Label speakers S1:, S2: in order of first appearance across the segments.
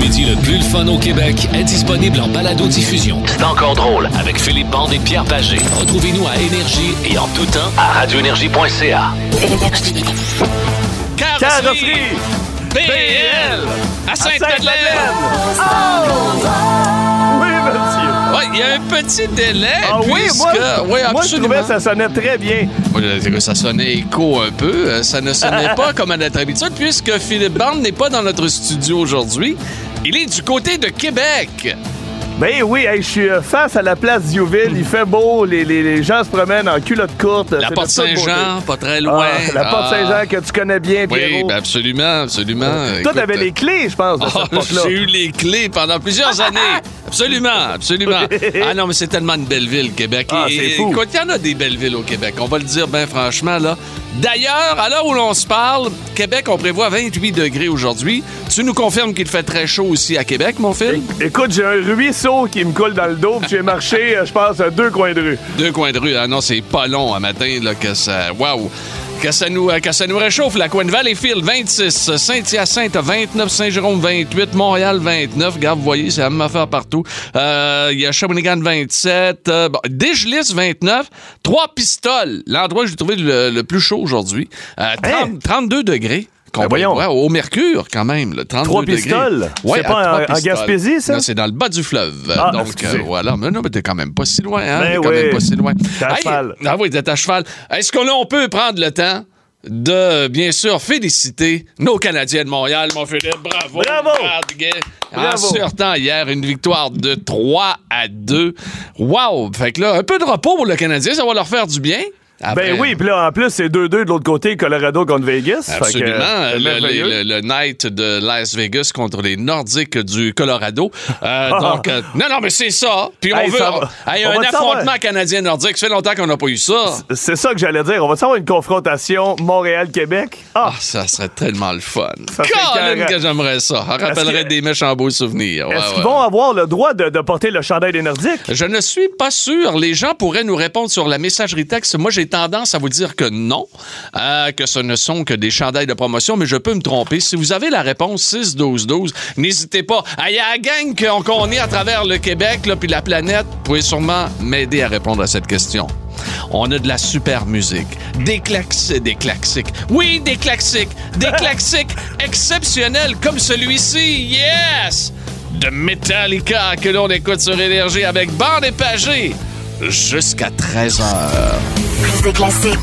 S1: midi le plus le fun au Québec est disponible en balado-diffusion. C'est encore drôle avec Philippe Bande et Pierre Pagé. Retrouvez-nous à Énergie et en tout temps à radioénergie.ca.
S2: Carrosserie
S3: BL à
S2: Sainte-Madeleine. Oui, monsieur.
S3: Ouais, il y a un petit délai.
S2: Ah oui,
S3: puisque-
S2: moi,
S3: oui,
S2: moi, je
S3: absolument.
S2: trouvais que ça sonnait très bien.
S3: Oui, Ça sonnait écho un peu. Euh, Ça ne sonnait pas comme à notre habitude, puisque Philippe Bande n'est pas dans notre studio aujourd'hui. Il est du côté de Québec.
S2: Ben oui, hey, je suis euh, face à la place Diouville. Il fait beau, les, les- les gens se promènent en culotte courte.
S3: La porte. Saint-Jean, pas très loin.
S2: Ah, la porte
S3: Ah.
S2: Saint-Jean que tu connais bien,
S3: Oui,
S2: Pierrot.
S3: ben absolument, absolument.
S2: Toi,
S3: Écoute,
S2: t'avais les clés, je pense, de
S3: Ah,
S2: cette porte-là.
S3: J'ai eu les clés pendant plusieurs années. Absolument, absolument. Ah non, mais c'est tellement une belle ville, Québec.
S2: Ah, c'est fou.
S3: Écoute, il y en a des belles villes au Québec. On va le dire bien franchement, là. D'ailleurs, à l'heure où l'on se parle, Québec, on prévoit 28 degrés aujourd'hui. Tu nous confirmes qu'il fait très chaud aussi à Québec, mon fils?
S2: Écoute, j'ai un ruisseau qui me coule dans le dos, j'ai marché, euh, je pense, à deux coins de rue.
S3: Deux coins de rue. Ah non, c'est pas long un matin, là, que ça. Waouh! Que ça, nous, que ça nous réchauffe. La Coin Valleyfield, 26. Saint-Hyacinthe, 29. Saint-Jérôme, 28. Montréal, 29. Regarde, vous voyez, c'est la même affaire partout. Euh, Il y a Shawinigan, 27. Euh, bon, Dégelis, 29. Trois pistoles. L'endroit où j'ai trouvé le, le plus chaud aujourd'hui. Euh, 30 32 degrés.
S2: Ben voyons.
S3: Au mercure, quand même. Là, 32
S2: Trois pistoles?
S3: Ouais,
S2: C'est pas en-. Gaspésie, ça?
S3: C'est dans le bas du fleuve.
S2: Ah,
S3: Donc, euh, voilà. Mais non, mais t'es quand même pas si loin, hein?
S2: Ben
S3: T'es quand même pas si loin.
S2: T'es à
S3: Hey,
S2: cheval.
S3: Ah oui, t'es à cheval. Est-ce qu'on on peut prendre le temps de, bien sûr, féliciter nos Canadiens de Montréal, mon Philippe? Bravo!
S2: Bravo!
S3: En sortant hier, une victoire de 3 à 2. Wow! Fait que là, un peu de repos pour le Canadien, ça va leur faire du bien. Après-
S2: Ben oui, puis là, en plus, c'est 2-2 de l'autre côté, Colorado contre Vegas. Que,
S3: Absolument.
S2: euh,
S3: le, le- le night de Las Vegas contre les Nordiques du Colorado. Euh, donc, euh, non, non, mais c'est ça. Puis on
S2: Hey,
S3: veut.
S2: ça.
S3: Hey,
S2: On
S3: un affrontement canadien-nordique. Ça fait longtemps qu'on n'a pas eu ça.
S2: C'est ça que j'allais dire. On va savoir une confrontation Montréal-Québec. Ah,
S3: Ah, ça serait tellement le fun.
S2: Ça
S3: Colin que j'aimerais ça. Ça rappellerait
S2: que-
S3: des méchants beaux souvenirs. Ouais,
S2: est-ce
S3: ouais.
S2: qu'ils vont avoir le droit de, de porter le chandail des Nordiques?
S3: Je ne suis pas sûr. Les gens pourraient nous répondre sur la messagerie texte. Moi, j'ai tendance à vous dire que non, euh, que ce ne sont que des chandails de promotion, mais je peux me tromper. Si vous avez la réponse 6-12-12, n'hésitez pas. Il y a la gang qu'on est à travers le Québec là, puis la planète. Vous pouvez sûrement m'aider à répondre à cette question. On a de la super musique, des classiques, des classiques. Oui, des classiques, des classiques exceptionnels comme celui-ci. Yes! De Metallica que l'on écoute sur Énergie avec Bande et Pagé jusqu'à 13h.
S4: Plus de classiques,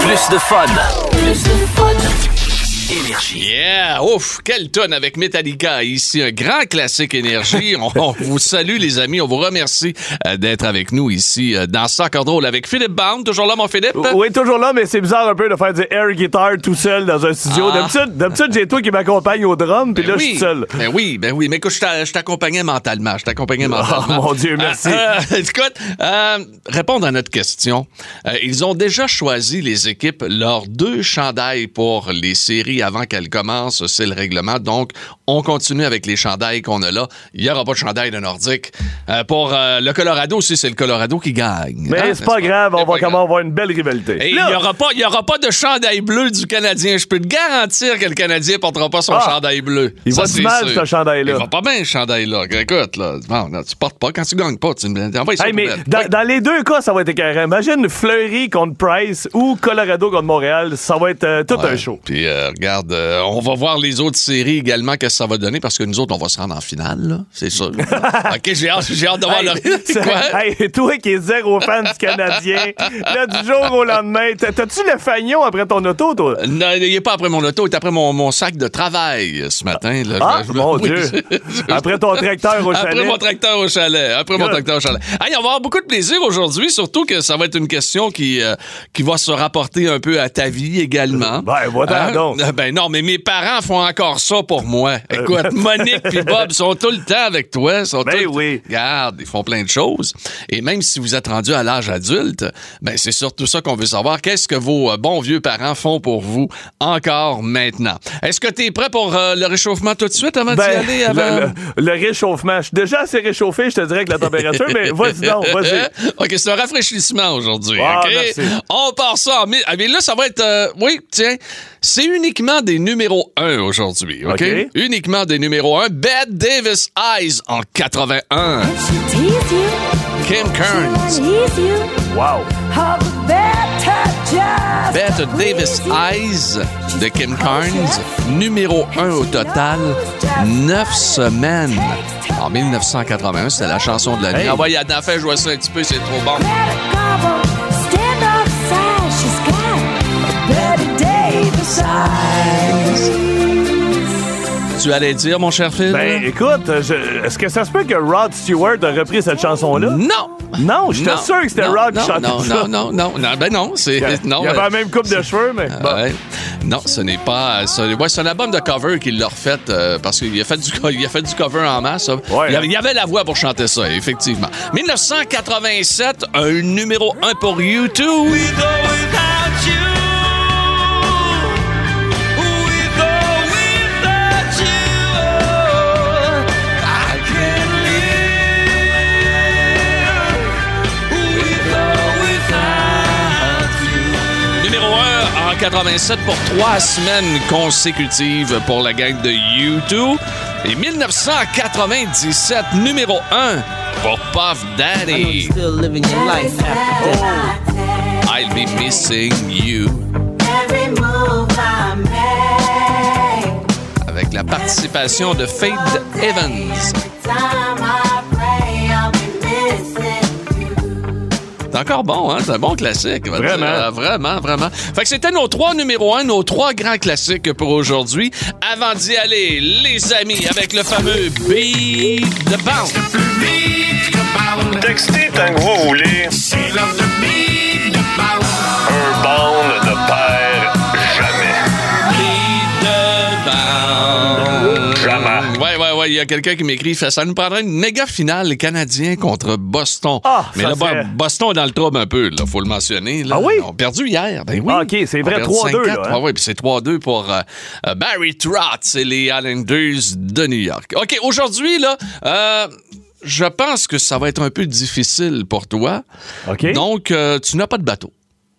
S1: Plus de fun.
S4: plus de fun.
S1: Énergie.
S3: Yeah! Ouf! Quelle tonne avec Metallica ici. Un grand classique énergie. on, on vous salue, les amis. On vous remercie euh, d'être avec nous ici euh, dans Soccer Drôle avec Philippe Bond. Toujours là, mon Philippe?
S2: Oui, toujours là, mais c'est bizarre un peu de faire du air guitar tout seul dans un studio.
S3: Ah.
S2: D'habitude, j'ai toi qui m'accompagne au drum, puis
S3: Ben
S2: là,
S3: oui.
S2: je suis seul.
S3: Ben oui, ben oui. Mais écoute, je t'a- je t'accompagnais mentalement. Je t'accompagnais mentalement.
S2: mon Dieu, merci.
S3: Euh, euh, écoute, euh, répondre à notre question. Euh, ils ont déjà choisi, les équipes, leurs deux chandails pour les séries avant qu'elles commencent. C'est le règlement. Donc, on continue avec les chandails qu'on a là. Il n'y aura pas de chandail de Nordique. Euh, pour euh, le Colorado aussi, c'est le Colorado qui gagne.
S2: Mais
S3: Hein,
S2: c'est pas grave, on va comment avoir une belle rivalité.
S3: Et il n'y aura, pas- y aura pas de chandail bleu du Canadien. Je peux te garantir que le Canadien ne portera pas son
S2: Ah.
S3: chandail bleu.
S2: Il
S3: Ça,
S2: va du mal,
S3: sûr.
S2: ce chandail-là.
S3: Il va pas bien, ce chandail-là. Écoute, là, bon, là, tu portes pas. Quand tu gagnes pas, tu envoies
S2: Hey, mais dans, dans les deux cas, ça va être écœurant. Imagine Fleury contre Price ou Colorado contre Montréal. Ça va être euh, tout un show.
S3: Puis regarde, euh, on va voir les autres séries également, qu'est-ce que ça va donner, parce que nous autres, on va se rendre en finale, là. C'est ça. OK, j'ai hâte, j'ai hâte de voir
S2: Hey,
S3: le... Quoi?
S2: hey, toi qui es zéro fan du Canadien, là, du jour au lendemain, t'as- t'as-tu le fagnon après ton auto, toi?
S3: Non, il est pas après mon auto, il est après mon, mon sac de travail ce matin. Là.
S2: Ah,
S3: Je-
S2: mon
S3: oui.
S2: Dieu. Après ton tracteur au
S3: Après
S2: chalet.
S3: mon tracteur au chalet. Après mon tracteur au chalet. Hey, on va avoir beaucoup de plaisir aujourd'hui, surtout que ça va être une question qui, euh, qui va se rapporter un peu à ta vie également.
S2: Ben, va-t'en donc.
S3: Euh, Ben non, mais mes parents font encore ça pour moi. Écoute, Monique et Bob sont tout le temps avec toi. Sont
S2: Ben
S3: tout-
S2: oui.
S3: Regarde, ils font plein de choses. Et même si vous êtes rendu à l'âge adulte, ben c'est surtout ça qu'on veut savoir. Qu'est-ce que vos euh, bons vieux parents font pour vous encore maintenant? Est-ce que tu es prêt pour euh, le réchauffement tout de suite avant d'y
S2: Ben,
S3: aller? Avant...
S2: le, le- le réchauffement. Je suis déjà assez réchauffé, je te dirais, que la température, mais vas-y donc, vas-y.
S3: OK, c'est un rafraîchissement aujourd'hui.
S2: Ah,
S3: OK?
S2: merci.
S3: On part ça Ah, mais là, ça va être... euh, Oui, tiens. C'est uniquement des numéros 1 aujourd'hui, OK?
S2: OK.
S3: Uniquement des numéros 1. Bette Davis Eyes en 81.
S5: She tease you,
S3: Kim Kearns.
S2: Wow.
S3: Bette Davis Eyes de Kim Carnes, numéro 1 au total, 9 semaines. En 1981, c'était la chanson de l'année.
S2: Hey.
S3: Ah ouais, Yana, fait jouer ça un petit peu, c'est trop bon. Tu allais dire, mon cher Phil?
S2: Ben, écoute, je- est-ce que ça se peut que Rod Stewart a repris cette chanson-là?
S3: non!
S2: Non, j'étais
S3: Non,
S2: sûr que c'était
S3: non,
S2: Rod qui
S3: non,
S2: chantait
S3: non,
S2: ça.
S3: Non, non, non, non, ben non, c'est...
S2: Il
S3: Non,
S2: y avait
S3: euh,
S2: la même coupe de cheveux, mais bon.
S3: ouais. Non, ce n'est pas. ce- ouais, c'est un album de cover qu'il l'a refait euh, parce qu'il a, fait du co- il a fait du cover en masse.
S2: Ouais,
S3: il, y avait,
S2: hein.
S3: il y avait la voix pour chanter ça, effectivement. 1987, un numéro 1 pour YouTube. 1 en 87 pour trois semaines consécutives pour la gang de U2. Et 1997, numéro 1 pour Puff Daddy. I'll be missing you. Avec la participation de Faith Evans. C'est encore bon, hein? C'est un bon classique.
S2: Vraiment.
S3: dire. Euh, vraiment, vraiment. Fait que c'était nos trois numéros un, nos trois grands classiques pour aujourd'hui. Avant d'y aller, les amis, avec le fameux Beat the Bounce.
S6: Textez tant que vous voulez.
S3: Y a quelqu'un qui m'écrit fait, ça nous prendrait une méga finale les Canadiens contre Boston.
S2: Ah,
S3: Mais
S2: ça
S3: là,
S2: serait-
S3: Boston est dans le trouble un peu, là, faut le mentionner. là.
S2: Ah oui?
S3: Ils ont perdu hier. Ben oui.
S2: Ah, OK, c'est vrai,
S3: Ils ont perdu
S2: 3-2,
S3: 5-4.
S2: là, hein?
S3: Ah oui, puis c'est 3-2 pour euh, euh, Barry Trotz et les Islanders de New York. OK, aujourd'hui, là, euh, je pense que ça va être un peu difficile pour toi.
S2: OK.
S3: Donc, euh, tu n'as pas de bateau.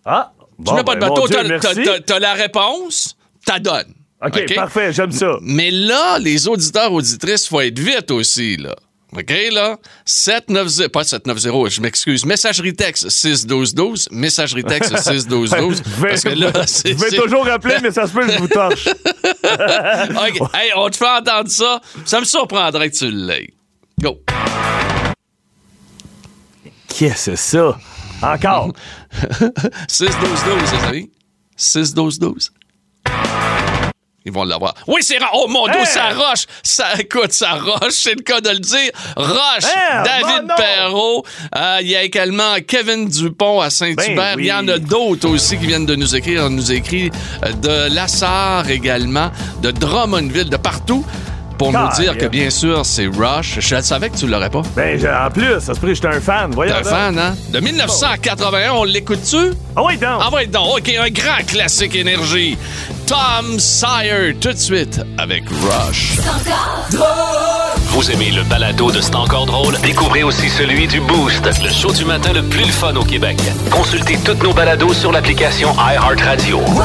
S2: Ah,
S3: Tu
S2: bon,
S3: n'as pas de
S2: ben, mon
S3: bateau,
S2: Dieu,
S3: t'as-
S2: merci.
S3: t'as- t'as t'as la réponse, t'as donne.
S2: OK, parfait, j'aime ça.
S3: Mais là, les auditeurs, auditrices, faut être vite aussi, là. OK, là? 790, pas 790, je m'excuse. Messagerie texte 61212, messagerie texte 61212.
S2: Je vais,
S3: Parce que là, c'est.
S2: je vais toujours rappeler, mais ça se peut que je vous torche.
S3: OK, hey, on te fait entendre ça. Ça me surprendrait que tu l'aies. Go.
S2: Qu'est-ce que c'est ça? Encore?
S3: 61212, les amis. 61212. Ils vont l'avoir. Oui, c'est ra- Oh mon Dieu,
S2: Hein?
S3: ça roche! Ça, écoute, ça roche, c'est le cas de le dire. Roche!
S2: Hein?
S3: David. Perrault. Euh, Il y a également Kevin Dupont à Saint-Hubert.
S2: Ben
S3: Il y en a d'autres aussi qui viennent de nous écrire. On nous écrit euh, de Lassar également, de Drummondville, de partout. Pour nous dire que bien sûr, c'est Rush. Je savais que tu l'aurais pas.
S2: Ben, j'ai- en plus, ça se que j'étais un fan. Voyons.
S3: T'es un fan, hein? De 1981, on l'écoute-tu?
S2: Ah oui, donc.
S3: Ah ouais, donc, OK, un grand classique énergie. Tom Sire, tout de suite, avec Rush.
S1: Vous aimez le balado de C'est encore drôle? Découvrez aussi celui du Boost, le show du matin le plus le fun au Québec. Consultez toutes nos balados sur l'application iHeartRadio.
S5: Wow,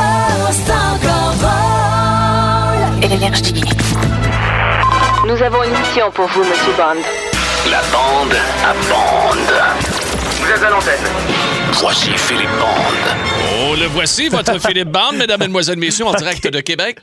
S5: c'est encore drôle.
S4: Énergie. Nous avons une mission pour vous, Monsieur Bond.
S1: La bande à bande.
S6: Vous êtes à l'antenne.
S1: Voici Philippe Bande.
S3: Oh, le voici, votre Philippe Bande, mesdames, mesdemoiselles, messieurs, en direct de Québec.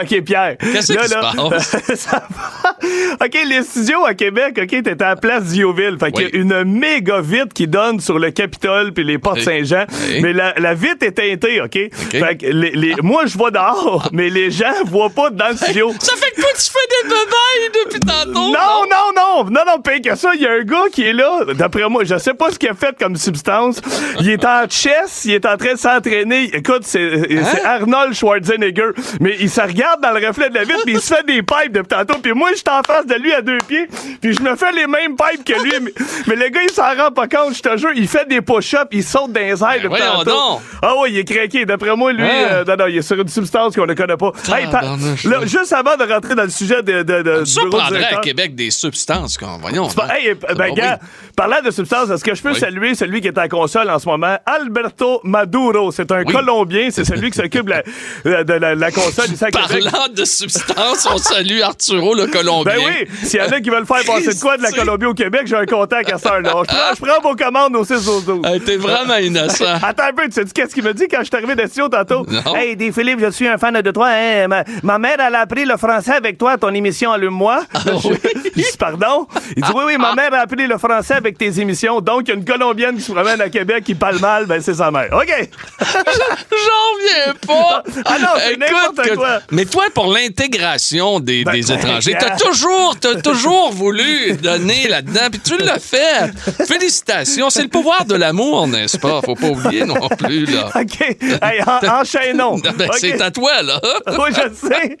S2: OK, Pierre.
S3: Qu'est-ce qui se passe?
S2: ça va. OK, les studios à Québec, OK, t'étais à la place Dioville. Fait qu'il y a
S3: Oui.
S2: une méga vitre qui donne sur le Capitole puis les portes
S3: Oui.
S2: Saint-Jean.
S3: Oui.
S2: Mais la, la vitre est teintée, OK? Fait que les, les- moi, je vois dehors, mais les gens voient pas dans le studio.
S3: Ça fait quoi tu fais des bebeilles depuis tantôt?
S2: Non, non, non, non, non, pire que ça, il y a un gars qui est là, d'après moi, je sais pas ce qu'il a fait comme substance. Il est en chess, il est en train de s'entraîner. Écoute, c'est euh,
S3: Hein?
S2: Arnold Schwarzenegger. Mais il se regarde dans le reflet de la vitre, puis il se fait des pipes depuis tantôt. Puis moi, je suis en face de lui à deux pieds, puis je me fais les mêmes pipes que lui. mais, mais le gars, il s'en rend pas compte, je te jure, il fait des push-ups, il saute dans les airs depuis
S3: Ben voyons
S2: tantôt.
S3: donc.
S2: Ah ouais, il est craqué. D'après moi, lui,
S3: Hein?
S2: euh, non, non, il est sur une substance qu'on ne connaît pas. Hey, là, juste avant de rentrer dans le sujet de, de, de, du bureau
S3: à Québec des substances, qu'on- voyons.
S2: Hey, ben,
S3: Ah,
S2: gars,
S3: oui.
S2: parlant de substances, est-ce que je peux
S3: Oui.
S2: saluer celui qui est en console en ce moment. Alberto Maduro, c'est un Colombien, c'est celui qui s'occupe de la, de la, la console à Québec.
S3: Parlant de substance, on salue Arturo le Colombien.
S2: Ben oui, s'il y en a qui veulent faire passer de quoi de la. Colombie au Québec, j'ai un contact à heure-là. Je prends, je prends vos commandes au 6 12 12.
S3: Hey, T'es vraiment innocent.
S2: Attends un peu, tu sais qu'est-ce qu'il me dit quand je suis arrivé de studio tantôt?
S3: Non.
S2: Hey, des Philippe, je suis un fan de toi. hein. Ma, ma mère, elle a appris le français avec toi, ton émission Allume-moi.
S3: Ah
S2: je, je dis, pardon? Il dit, oui, oui, ma mère a appris le français avec tes émissions. Donc, il y a une Colombienne qui se promène à Québec qui parle mal, ben c'est sa mère. OK.
S3: J'en viens pas.
S2: Ah non, c'est n'importe
S3: que-
S2: quoi.
S3: Mais toi, pour l'intégration des,
S2: Ben,
S3: des étrangers, t'as toujours, t'as toujours voulu donner là-dedans, puis tu l'as fait. Félicitations. C'est le pouvoir de l'amour, n'est-ce pas? Faut pas oublier non plus, là.
S2: OK. Hey, en- enchaînons.
S3: Ben. C'est à toi, là.
S2: oui, je sais.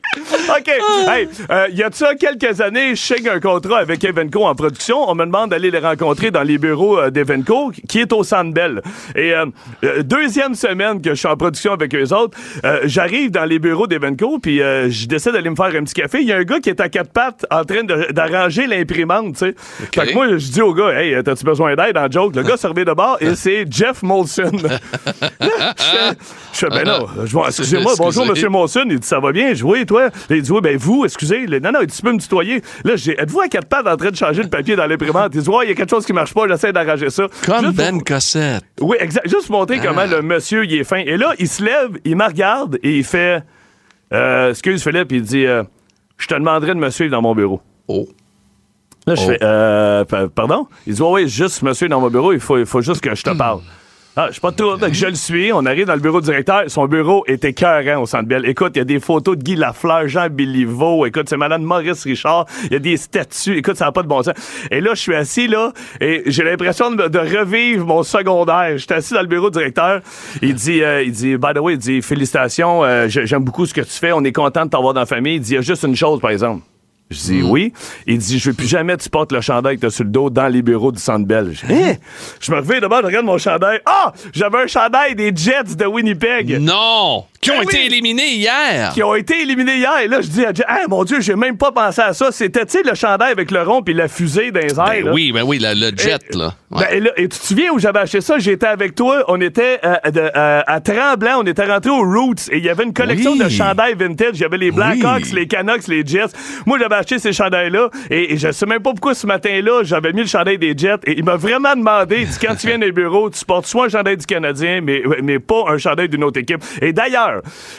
S2: OK. Hey, euh, il y a de ça quelques années, je signe un contrat avec Evenco en production. On me demande d'aller les rencontrer dans les bureaux euh, d'Evenco, qui est au Centre Bell. Et euh, euh, deuxième semaine que je suis en production avec eux autres, euh, j'arrive dans les bureaux d'Evenco, puis euh, je décide d'aller me faire un petit café. Il y a un gars qui est à quatre pattes en train d'arranger l'imprimante, tu sais. Fait que moi, je dis au gars, hey, t'as-tu besoin d'aide en joke? Le gars se remet de bord et c'est Jeff Molson. je fais, ben non, je vois, excusez-moi, bonjour, monsieur Molson. Il dit, ça va bien? Je oui, toi? Il dit, oui, ben vous, excusez. Le- Non, non, il dit, tu peux me tutoyer. Là, j'ai, êtes-vous à quatre pattes en train de changer le papier dans l'imprimante? Il dit, ouais, il y a quelque chose qui marche pas, j'essaie d'arranger ça.
S3: Comme
S2: Juste
S3: Ben
S2: pour-
S3: Cossette.
S2: Oui, exact. Juste montrer comment le monsieur, il est fin. Et là, il se lève, il me regarde et il fait, euh, excuse Philippe, il dit, euh, je te demanderai de me suivre dans mon bureau.
S3: Oh.
S2: Là, je
S3: Oh.
S2: fais, euh, pa- pardon? Il dit, oui, oui, juste monsieur dans mon bureau, il faut, il faut juste que je te parle. Ah, je suis pas tout. Je le suis. On arrive dans le bureau du directeur. Son bureau est écœurant au Centre Bell. Écoute, il y a des photos de Guy Lafleur, Jean Béliveau. Écoute, c'est Madame Maurice Richard. Il y a des statues. Écoute, ça n'a pas de bon sens. Et là, je suis assis là et j'ai l'impression de, revivre mon secondaire. J'étais assis dans le bureau du directeur. Il dit, euh, il dit, by the way, il dit, félicitations. euh, j'ai- J'aime beaucoup ce que tu fais. On est content de t'avoir dans la famille. Il dit, il y a juste une chose, par exemple. Je dis oui. Il dit Je veux plus jamais que tu portes le chandail que tu as sur le dos dans les bureaux du Centre dis, Hein? Je me reviens d'abord, je regarde mon chandail. Ah J'avais un chandail des Jets de Winnipeg.
S3: Non! Qui ont
S2: Ben
S3: été
S2: oui.
S3: éliminés hier.
S2: Qui ont été éliminés hier. Et là, je dis à Jeff, Ah, mon Dieu, j'ai même pas pensé à ça. C'était, tu sais, le chandail avec le rond puis la fusée dans les airs.
S3: Ben
S2: là?
S3: oui, ben oui, le, le jet,
S2: Et-
S3: là.
S2: Ben, et, là, et tu te souviens où j'avais acheté ça? J'étais avec toi. On était euh, de- euh, à Tremblant. On était rentré aux Roots. Et il y avait une collection
S3: Oui.
S2: de chandails vintage. Il y avait les Blackhawks,
S3: Oui.
S2: les Canucks, les Jets. Moi, j'avais acheté ces chandails-là. Et, et je sais même pas pourquoi ce matin-là, j'avais mis le chandail des Jets. Et il m'a vraiment demandé, quand tu viens les bureaux, tu portes soit un chandail du Canadien, mais, mais pas un chandail d'une autre équipe. Et d'ailleurs,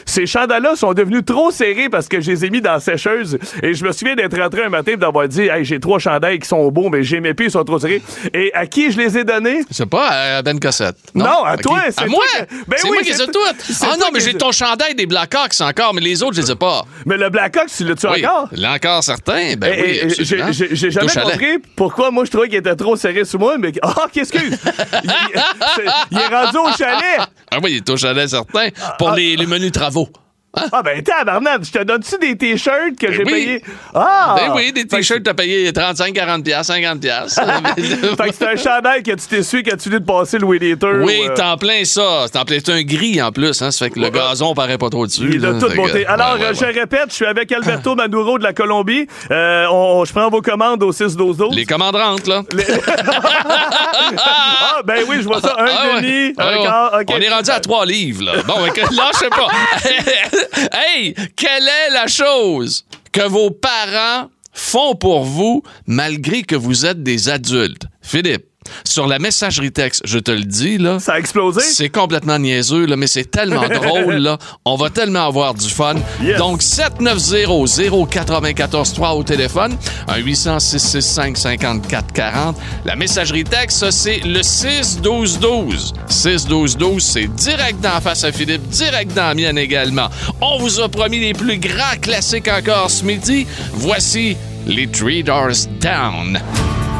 S2: ces chandails-là sont devenus trop serrés parce que je les ai mis dans la sécheuse. Et je me souviens d'être rentré un matin et d'avoir dit, hey, j'ai trois chandails qui sont beaux, mais j'ai mes pieds, ils sont trop serrés. Et à qui je les ai donnés?
S3: C'est pas à Ben Cossette.
S2: Non, à toi, c'est
S3: À moi?
S2: que- Ben
S3: c'est
S2: oui,
S3: moi qui les ai
S2: toi-
S3: toutes. Ah non, mais j'ai
S2: ai-
S3: ton chandail des Blackhawks encore, mais les autres, je les ai pas.
S2: Mais le Blackhawks, tu l'as-tu
S3: Oui,
S2: encore?
S3: certains. Ben
S2: Et-
S3: oui,
S2: et- et
S3: absolument.
S2: j'ai- jamais compris pourquoi moi je trouvais qu'il était trop serré sous moi, mais. Ah, qu'excuse! il est rendu au chalet!
S3: Ah oui, il est au chalet certain pour les, les menus travaux.
S2: Ah, ben, tabarnak, je te donne-tu des t-shirts que j'ai
S3: oui.
S2: payés? Ah!
S3: Ben oui, des
S2: Fait que-
S3: t-shirts, t'as payé 35, 40 piastres, 50 piastres.
S2: Fait que c'est un chandail que tu t'es su quand tu venais de passer le Weed Eater.
S3: Oui,
S2: ou, euh,
S3: t'es en plein ça. T'es en plein c'est un gris en plus, hein. Ça fait que le gazon paraît pas trop dessus.
S2: Il a toute beauté. Alors,
S3: Ouais, ouais,
S2: euh, je répète, je suis avec Alberto Maduro de la Colombie. Euh, on- je prends vos commandes au 6-12-12.
S3: Les commandes rentrent, là.
S2: Ah, ben oui, je vois ça. Un
S3: Ah
S2: demi,
S3: Ah
S2: un quart. OK.
S3: On est rendu à trois livres, là. Bon, écoute, lâchez pas. hey, quelle est la chose que vos parents font pour vous malgré que vous êtes des adultes? Philippe, sur la messagerie texte, je te le dis, là.
S2: Ça a explosé?
S3: C'est complètement niaiseux, là, mais c'est tellement drôle. Là. On va tellement avoir du fun.
S2: Yes.
S3: Donc, 790-094-3 au téléphone, un 800-665-5440. La messagerie texte, ça, c'est le 6-12-12. 6-12-12, c'est direct d'en face à Philippe, direct dans la mienne également. On vous a promis les plus grands classiques encore ce midi. Voici les Three Doors Down.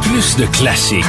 S1: Plus de classiques.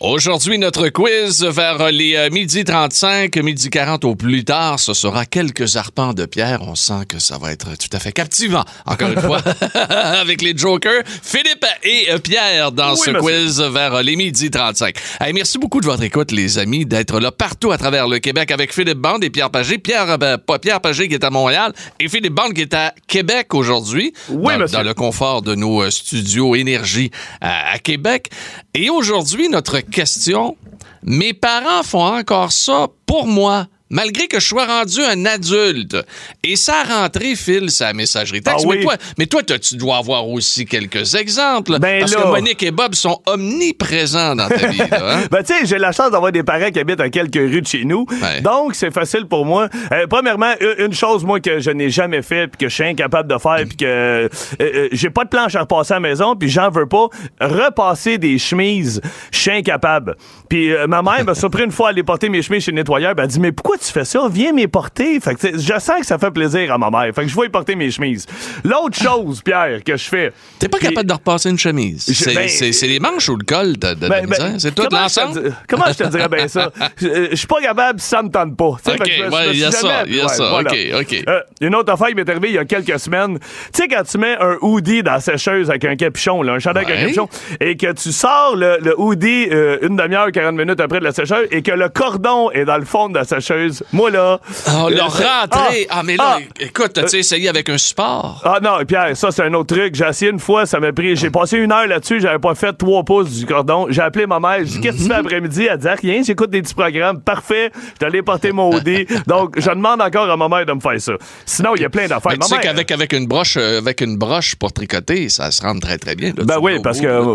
S3: Aujourd'hui, notre quiz vers les euh, midi 35, midi 40 au plus tard, ce sera quelques arpents de pierre. On sent que ça va être tout à fait captivant, encore une fois, avec les jokers, Philippe et euh, Pierre dans
S2: Oui,
S3: ce
S2: monsieur.
S3: quiz vers les midi 35. Hey, merci beaucoup de votre écoute, les amis, d'être là partout à travers le Québec avec Philippe Bande et Pierre Pagé. Pierre, euh, ben, pas Pierre Pagé qui est à Montréal et Philippe Bande qui est à Québec aujourd'hui.
S2: Oui,
S3: dans,
S2: monsieur.
S3: dans le confort de nos studios Énergie à, à Québec. Et aujourd'hui, notre question, mes parents font encore ça pour moi. Malgré que je sois rendu un adulte. Et ça a rentré, Phil, sa messagerie texte.
S2: Ah
S3: mais,
S2: oui.
S3: toi, mais toi, tu dois avoir aussi quelques exemples.
S2: Ben
S3: parce
S2: là.
S3: que Monique et Bob sont omniprésents dans ta vie. Là, hein?
S2: Ben, tu sais, j'ai la chance d'avoir des parents qui habitent à quelques rues de chez nous.
S3: Ouais.
S2: Donc, c'est facile pour moi. Euh, premièrement, une chose, moi, que je n'ai jamais fait, puis que je suis incapable de faire, puis que euh, euh, j'ai pas de planche à repasser à la maison, puis j'en veux pas. Repasser des chemises, je suis incapable. Puis euh, ma mère m'a surpris une fois à aller porter mes chemises chez le nettoyeur. Ben, elle dit, mais pourquoi tu fais ça? Viens m'y porter. Fait que, je sens que ça fait plaisir à ma mère. Fait que je vais y porter mes chemises. L'autre chose, Pierre, que je fais.
S3: T'es pas capable de repasser une chemise. C'est
S2: ben-
S3: c'est- les manches ou le col de, de,
S2: Ben, ben,
S3: misère? C'est tout l'ensemble?
S2: Comment je te dirais bien ça? Je suis pas capable ça me tente pas.
S3: Ok, ouais, il y a ça, il y a ça, ok, ok.
S2: Euh, une autre affaire qui m'est arrivée il y a quelques semaines. Tu sais, quand tu mets un hoodie dans la sécheuse avec un capuchon, là, un chandail avec un capuchon, et que tu sors le, le hoodie euh, une demi-heure, 40 minutes après de la sécheuse, et que le cordon est dans le fond de la sécheuse, moi là.
S3: Oh,
S2: euh,
S3: le
S2: c'est-
S3: rentré! Ah, mais là,
S2: ah,
S3: écoute, t'as-tu essayé avec un support?
S2: ah non, Pierre, ça c'est un autre truc. J'ai essayé une fois, ça m'a pris. J'ai passé une heure là-dessus, j'avais pas fait trois pouces du cordon. J'ai appelé ma mère, j'ai dit Qu'est-ce que tu fais après-midi? Elle dit Ah, rien, j'écoute des petits programmes. Parfait, je t'allais porter mon OD. Donc, je demande encore à ma mère de me faire ça. Sinon, il y a plein d'affaires.
S3: Mais tu sais qu'avec avec une broche euh, avec une broche pour tricoter, ça se rend très très bien. là.
S2: Ben oui, parce que. Ben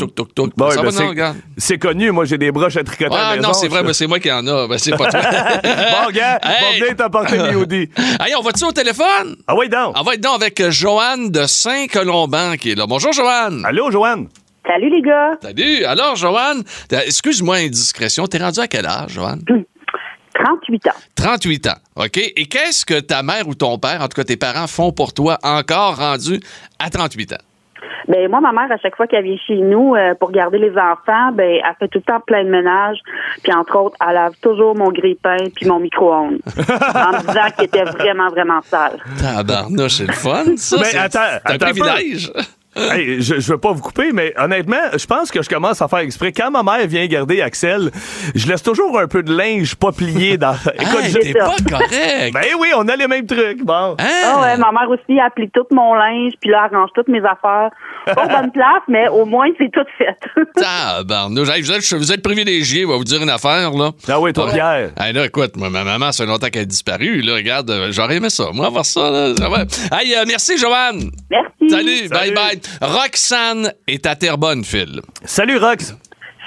S2: ben c'est- connu, moi j'ai des broches à tricoter
S3: Ah non, c'est vrai, mais c'est moi qui en a. Ben, c'est pas toi.
S2: Bon, gars,
S3: Hey!
S2: va venir t'apporter mes hoodies.
S3: Hey, on va-tu au téléphone?
S2: Ah oui, donc.
S3: On va être donc avec euh, Joanne de Saint-Colomban qui est là. Bonjour, Joanne.
S2: Allô, Joanne?
S7: Salut les gars.
S3: Salut. Alors, Joanne, excuse-moi indiscrétion, t'es rendu à quel âge, Joanne?
S7: 38 ans.
S3: 38 ans, OK? Et qu'est-ce que ta mère ou ton père, en tout cas tes parents, font pour toi encore rendu à 38 ans?
S7: Ben moi, ma mère, à chaque fois qu'elle vient chez nous euh, pour garder les enfants, ben elle fait tout le temps plein de ménage. Puis entre autres, elle lave toujours mon grille-pain puis mon micro-ondes. en me disant qu'il était vraiment, vraiment sale.
S3: Tabarnouche, c'est le fun, ça.
S2: Ben,
S3: c'est
S2: attends,
S3: un privilège.
S2: Hey, je, je veux pas vous couper, mais honnêtement, je pense que je commence à faire exprès. Quand ma mère vient garder Axel, je laisse toujours un peu de linge pas plié dans. Écoute,
S3: Hey,
S2: je-
S3: t'es pas correct.
S2: Ben oui, on a les mêmes trucs. Bon.
S3: Hein?
S7: Ah ouais, ma mère aussi, elle plie tout mon linge, puis là, elle range toutes mes affaires. Pas aux bonnes places, mais au moins, c'est tout fait.
S3: Tabarnouche. Vous, êtes, vous êtes privilégié, va vous dire une affaire, là.
S2: Ah oui, toi, Pierre.
S3: Hey, là, écoute, moi, ma maman, ça fait longtemps qu'elle a disparu. Là, regarde, euh, j'aurais aimé ça. Moi, avoir ça, là. ça va. Hey, euh, merci, Joanne.
S7: Merci.
S3: Salut, bye
S2: Salut.
S3: bye. Roxane est à Terrebonne, Phil.
S2: Salut, Rox.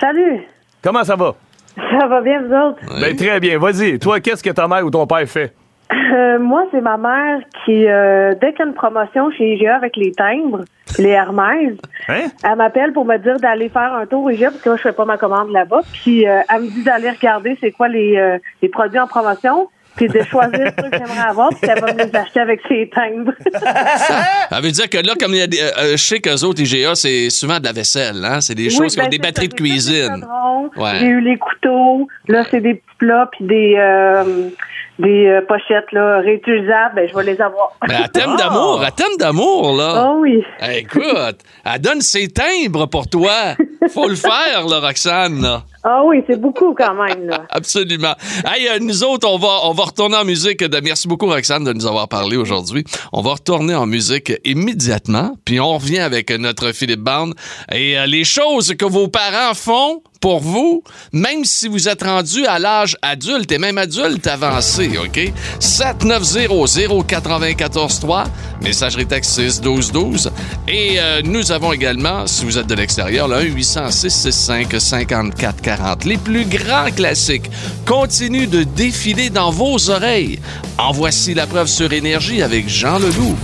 S8: Salut.
S2: Comment ça va?
S8: Ça va bien, vous autres?
S2: Ben, très bien. Vas-y. Toi, qu'est-ce que ta mère ou ton père fait?
S8: Euh, moi, c'est ma mère qui, euh, dès qu'il y a une promotion chez IGA avec les timbres, les Hermès,
S2: Hein?
S8: elle m'appelle pour me dire d'aller faire un tour au IGA parce que moi, je fais pas ma commande là-bas. Puis, euh, elle me dit d'aller regarder c'est quoi les, euh, les produits en promotion puis de choisir ceux que j'aimerais avoir puis elle va me les acheter avec ses timbres.
S3: Ça veut dire que là, comme il y a des. euh, euh, je sais qu'eux autres, IGA, c'est souvent de la vaisselle, hein? C'est des
S8: Oui,
S3: choses qui ont
S8: ben,
S3: des batteries
S8: ça,
S3: de cuisine. Ouais.
S8: J'ai eu les couteaux. Là, c'est des petits plats puis des, euh, des euh, pochettes là, réutilisables. Ben, je vais les avoir.
S3: Mais à thème
S2: Ah!
S3: d'amour, à thème d'amour, là.
S8: Oh oui.
S3: Hey, écoute, elle donne ses timbres pour toi. Faut le faire, là, Roxane, là.
S8: Ah oui, c'est beaucoup quand même. Là.
S3: Absolument. Hey, euh, nous autres, on va, on va retourner en musique. De- Merci beaucoup, Roxane, de nous avoir parlé aujourd'hui. On va retourner en musique immédiatement, puis on revient avec notre Philippe Band. Et euh, les choses que vos parents font pour vous, même si vous êtes rendu à l'âge adulte et même adulte avancé, OK? 7900-943, messagerie texte 61212. Et euh, nous avons également, si vous êtes de l'extérieur, le 1-800-665-5440. Les plus grands classiques continuent de défiler dans vos oreilles. En voici la preuve sur Énergie avec Jean Leloup.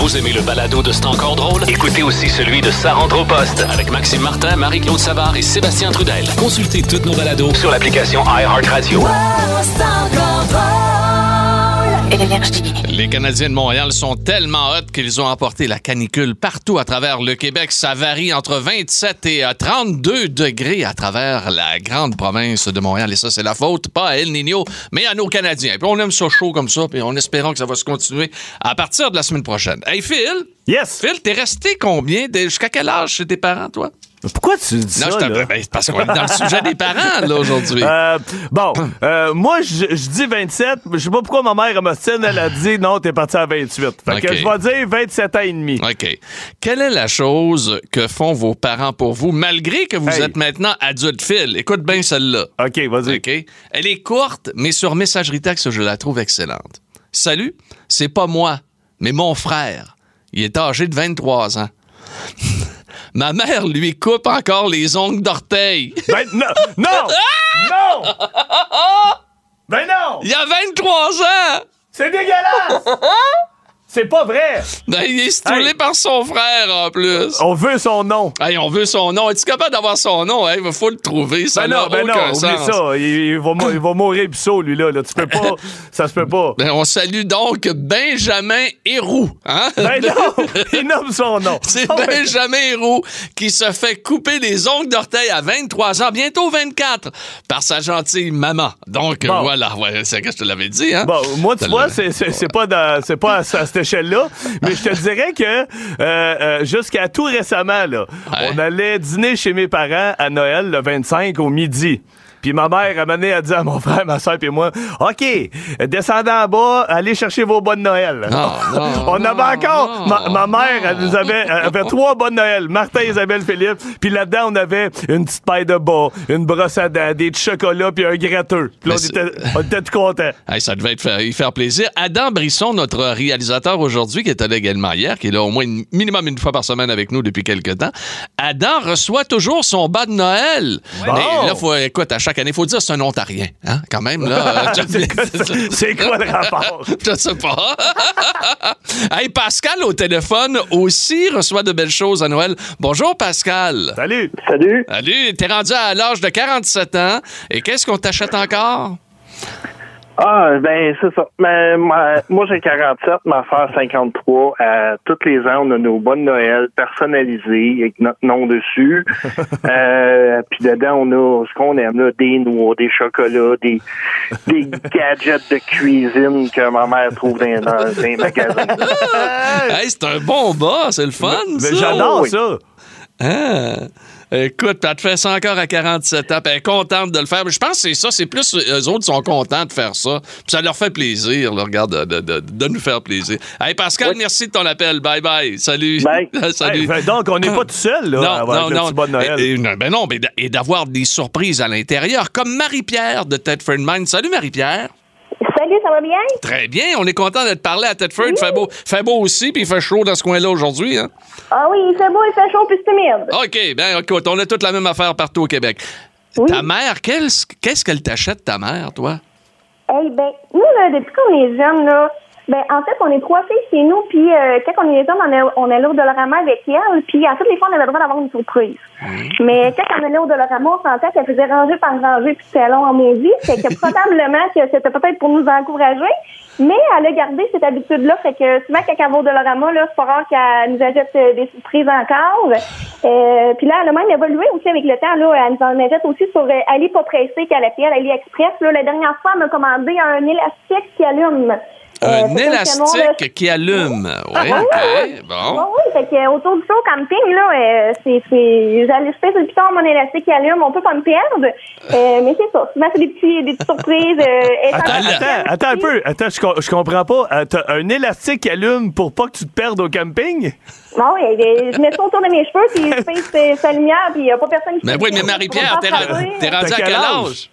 S1: Vous aimez le balado de C'est encore drôle? Écoutez aussi celui de Sa au poste avec Maxime Martin, Marie-Claude Savard et Sébastien Trudel. Consultez toutes nos balados sur l'application iHeartRadio.
S3: Les Canadiens de Montréal sont tellement hot qu'ils ont emporté la canicule partout à travers le Québec. Ça varie entre 27 et euh, 32 degrés à travers la grande province de Montréal. Et ça, c'est la faute, pas à El Niño, mais à nos Canadiens. Puis on aime ça chaud comme ça, puis en espérant que ça va se continuer à partir de la semaine prochaine. Hey, Phil!
S2: Yes!
S3: Phil, t'es resté combien? de- Jusqu'à quel âge chez tes parents, toi?
S2: Pourquoi tu dis
S3: Non,
S2: ça? là?
S3: ben, parce qu'on est dans le sujet des parents, là, aujourd'hui.
S2: Euh, bon, euh, moi, je je dis 27. Je sais pas pourquoi ma mère, Mostine, elle a dit non, t'es parti à 28. Fait que je vais dire 27 ans et demi.
S3: OK. Quelle est la chose que font vos parents pour vous, malgré que vous
S2: Hey.
S3: êtes maintenant adulte, Phil? Écoute bien celle-là.
S2: OK, vas-y.
S3: OK? Elle est courte, mais sur messagerie texte, je la trouve excellente. Salut, c'est pas moi, mais mon frère. Il est âgé de 23 ans. Ma mère lui coupe encore les ongles d'orteil.
S2: Ben, non! Non! non! Ben non!
S3: Il a 23 ans!
S2: C'est dégueulasse! C'est pas vrai!
S3: Ben, il est stoulé
S2: Hey.
S3: par son frère, en plus.
S2: On veut son nom.
S3: Hey, on veut son nom. Es-tu capable d'avoir son nom? Il faut le trouver. Ça
S2: Ben non, ben
S3: aucun
S2: non,
S3: sens.
S2: ça. Il, il va, mou- il va mourir pissot, lui, là. là. Tu peux pas. ça se peut pas.
S3: Ben, on salue donc Benjamin Héroux. Hein?
S2: Ben non! Il nomme son nom.
S3: C'est
S2: Oh,
S3: Benjamin Héroux qui se fait couper les ongles d'orteil à 23 ans, bientôt 24, par sa gentille maman. Donc,
S2: Bon.
S3: voilà, ouais, c'est que je te l'avais dit. Hein?
S2: Bon, moi, tu vois, c'est, pas, dans- pas à, à cette échelle-là, mais je te dirais que euh, euh, jusqu'à tout récemment, là,
S3: Ouais.
S2: on allait dîner chez mes parents à Noël le 25 au midi. Puis ma mère a mené à dire à mon frère, ma soeur et moi, OK, descendez en bas, allez chercher vos bonnes Noël.
S3: Non, non,
S2: on
S3: non,
S2: avait encore, ma, ma mère, elle nous avait, elle avait trois bonnes Noël, Martin, Isabelle, Philippe. Puis là-dedans, on avait une petite paille de bas, une brosse à dents, des chocolats, puis un gratteux. Puis on était, on était tout contents.
S3: Hey, ça devait être faire, y faire plaisir. Adam Brisson, notre réalisateur aujourd'hui, qui était là également hier, qui est là au moins une- minimum une fois par semaine avec nous depuis quelques temps. Adam reçoit toujours son bas de Noël.
S2: Bon.
S3: Mais là, faut, écoute, à chaque année, il faut dire que c'est un Ontarien, hein, quand même. Là,
S2: C'est quoi le rapport?
S3: Je sais pas. hey, Pascal au téléphone aussi reçoit de belles choses à Noël. Bonjour Pascal.
S2: Salut!
S9: Salut.
S3: Salut, t'es rendu à l'âge de 47 ans. Et qu'est-ce qu'on t'achète encore?
S9: Ah, ben, c'est ça. Mais, moi, moi, j'ai 47, ma soeur 53. Euh, tous les ans, on a nos bonnes Noël personnalisées avec notre nom dessus. euh, puis dedans, on a ce qu'on aime, là, des noix, des chocolats, des, des gadgets de cuisine que ma mère trouve dans, dans, dans les magasins.
S3: Hey, c'est un bon bas, c'est le fun.
S2: Mais
S3: ça.
S2: j'adore
S9: oui.
S2: ça!
S3: Ah. Écoute, elle te fait ça encore à 47 ans, puis elle est contente de le faire. Mais je pense que c'est ça, c'est plus eux autres sont contents de faire ça. Puis ça leur fait plaisir, là, regarde, de, de- nous faire plaisir. Hey Pascal, merci de ton appel. Bye bye. Salut.
S9: Bye.
S3: Salut.
S2: Hey, ben donc, on n'est pas tout seul, là,
S3: Non,
S2: avec
S3: non,
S2: le
S3: non.
S2: petit de Noël.
S3: Et, et- non, ben non, mais et d'avoir des surprises à l'intérieur, comme Marie-Pierre de Tedford Mine. Salut Marie-Pierre.
S10: Salut, ça va bien?
S3: Très bien, on est content d'être parlé à Tedford. Il fait beau, fait beau aussi, puis il fait chaud dans ce coin-là aujourd'hui. Hein?
S10: Ah oui, il fait beau, il fait chaud, puis c'est humide.
S3: OK, ben écoute, on a toute la même affaire partout au Québec. Ta mère, qu'est-ce qu'elle t'achète, ta mère, toi?
S10: Eh ben, nous, là, depuis qu'on est jeunes, là, ben, en fait, on est trois filles chez nous, puis euh, quand on est jeunes, on, est- on allait au Dolorama avec elle, puis en fait, les fois, on avait le droit d'avoir une surprise. Mais quand on allait au Dolorama, on sentait qu'elle faisait ranger par ranger, puis c'était long en maudit, fait que probablement que c'était peut-être pour nous encourager, mais elle a gardé cette habitude-là, fait que souvent, quand elle va au Dolorama, là, c'est pas rare qu'elle nous achète euh, des surprises encore. Euh, puis là, elle a même évolué aussi avec le temps, là, elle nous en achète aussi sur euh, Ali pas pressé qu'elle a fait à AliExpress. Là, la dernière fois, elle m'a commandé un élastique qui allume. Euh,
S3: Un
S10: canon, là.
S3: élastique qui allume. Oui,
S10: Ah, oui,
S3: OK.
S10: oui.
S3: Bon.
S10: Oui, oui, fait que euh, autour du show camping, là, euh, c'est, c'est, j'allais sur le piton mon élastique qui allume, on peut pas me perdre, euh, mais c'est ça. Souvent, c'est des petits, des petites surprises. Euh,
S2: Attends, attends, attends un peu. Attends, je, je comprends pas. Euh, T'as un élastique qui allume pour pas que tu te perdes au camping?
S10: Bon, oui, euh, je mets ça autour de mes cheveux, puis je fais euh, sa lumière, puis il n'y a pas personne qui
S3: Mais oui, mais Marie-Pierre,
S10: faire
S3: t'es, rendu à
S2: quel âge?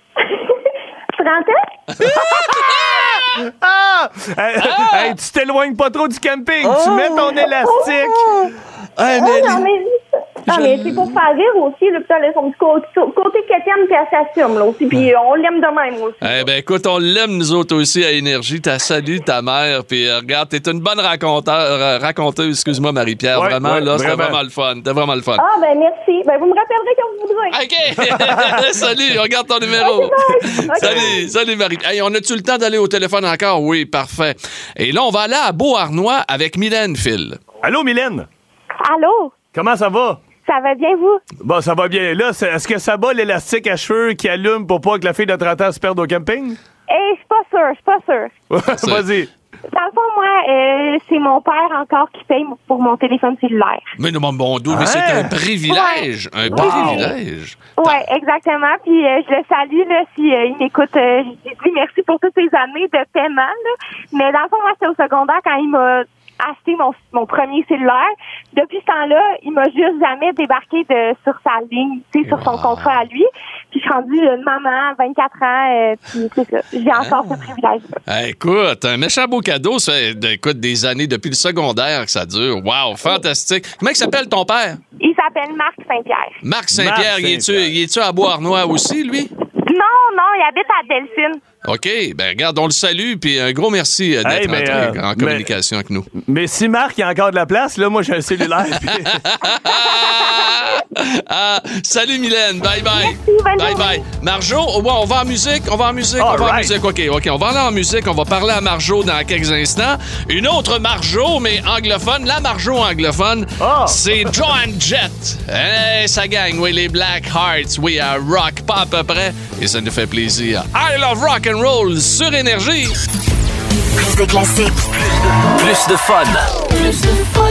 S10: 30 ans?
S2: Ah! Hey, hey, tu t'éloignes pas trop du camping. Tu mets ton élastique.
S3: Hey,
S10: Oh, non, mais
S11: Non,
S3: je-
S11: mais c'est pour faire rire aussi, a son petit côté, côté quétaine, puis elle s'assume, là, aussi, puis on l'aime de même aussi.
S3: Eh ben écoute, on l'aime nous autres aussi à Énergie. T'as salué ta mère, puis euh, regarde, t'es une bonne raconteur, euh, raconteuse, excuse-moi Marie-Pierre,
S2: Ouais,
S3: vraiment,
S2: ouais,
S3: là, c'était
S2: vraiment.
S3: le fun. C'était vraiment le fun.
S11: Ah, ben merci. Ben, vous me rappellerez quand vous voudrez.
S3: OK! salut, regarde ton numéro. Salut, salut Marie. Hey, on a-tu le temps d'aller au téléphone encore? Oui, parfait. Et là, on va aller à Beauharnois avec Mylène Phil.
S2: Allô, Mylène?
S11: Allô?
S2: Comment ça va?
S11: Ça va bien, vous?
S2: Bon, ça va bien. Là, est-ce que ça bat l'élastique à cheveux qui allume pour pas que la fille de 30 ans se perde au camping?
S11: Eh, je suis pas sûre, je suis pas sûre.
S2: Vas-y.
S11: Dans le fond, moi, euh, c'est mon père encore qui paye pour mon téléphone cellulaire.
S3: Mais non, mon bon Dieu, mais c'est
S2: Hein?
S3: un privilège. Un privilège.
S11: Ouais, exactement. Puis euh, je le salue là, si euh, il m'écoute. euh, je lui dis merci pour toutes ces années de paiement. là. Mais dans le fond, moi, c'était au secondaire quand il m'a acheté mon, mon premier cellulaire. Depuis ce temps-là, il m'a juste jamais débarqué de sur sa ligne, tu sais, sur son contrat à lui. Puis je suis rendue une maman, 24 ans, euh, puis c'est ça. J'ai encore ce privilège-là.
S3: Hey, écoute, un méchant beau cadeau, ça fait écoute, des années depuis le secondaire que ça dure. Wow, fantastique. Comment il s'appelle ton père?
S11: Il s'appelle Marc Saint-Pierre.
S3: Marc Saint-Pierre,
S2: Marc
S3: il est-tu est-tu à Beauharnois aussi, lui?
S11: Non, non, il habite à Delphine.
S3: OK, ben regarde, on le salue, puis un gros merci euh, d'être
S2: Hey, euh,
S3: en
S2: mais-
S3: communication avec nous.
S2: Mais si Marc a encore de la place, là, moi, j'ai un cellulaire. puis-
S3: Ah, salut Mylène, bye bye.
S11: bonne
S3: bye bye. Marjo, oh, ouais, on va en musique, on va en musique, on va en musique. OK, OK, on va aller en musique, on va parler à Marjo dans quelques instants. Une autre Marjo, mais anglophone, la Marjo anglophone,
S2: Ah.
S3: c'est Joan Jett. Eh, ça gagne, oui, les Black Hearts, oui, à rock, pas à peu près, et ça nous fait plaisir. I love rock and roll sur énergie.
S12: Plus de classiques.
S1: Plus de fun.
S12: Plus de fun.